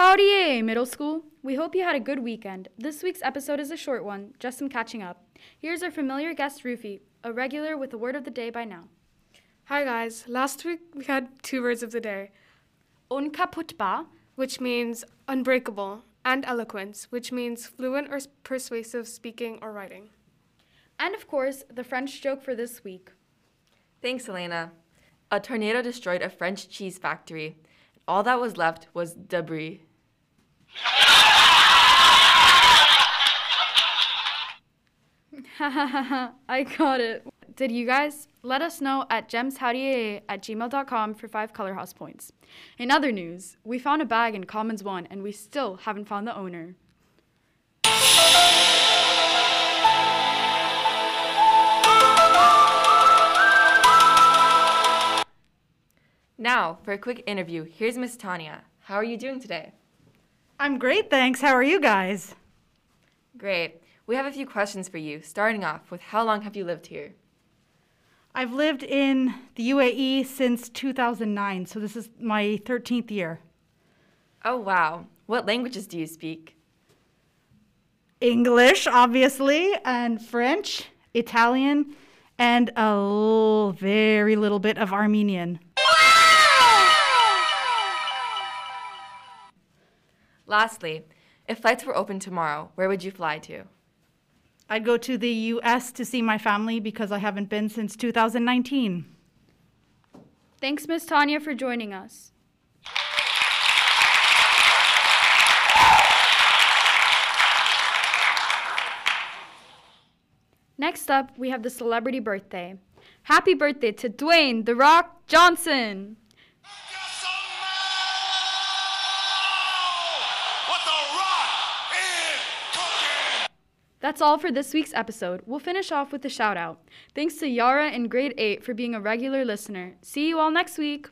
Howdy, middle school. We hope you had a good weekend. This week's episode is a short one, just some catching up. Here's our familiar guest, Rufy, a regular with the word of the day by now. Hi guys. Last week we had two words of the day, Unkaputtbar, which means unbreakable, and eloquence, which means fluent or persuasive speaking or writing. and of course, the French joke for this week. Thanks, Elena. A tornado destroyed a French cheese factory. All that was left was debris. I got it. Did you guys? Let us know at gemshowdy at gmail.com for five color house points. In other news, we found a bag in Commons 1 and we still haven't found the owner. Now, for a quick interview, here's Miss Tanya. How are you doing today? I'm great, thanks. How are you guys? Great. We have a few questions for you, starting off with how long have you lived here? I've lived in the UAE since 2009, so this is my 13th year. Oh, wow. What languages do you speak? English, obviously, and French, Italian, and a l- very little bit of Armenian. Lastly, if flights were open tomorrow, where would you fly to? I'd go to the US to see my family because I haven't been since 2019. Thanks, Miss Tanya, for joining us. Next up, we have the celebrity birthday. Happy birthday to Dwayne The Rock Johnson! What the rock is cooking! That's all for this week's episode. We'll finish off with a shout out. Thanks to Yara in grade 8 for being a regular listener. See you all next week.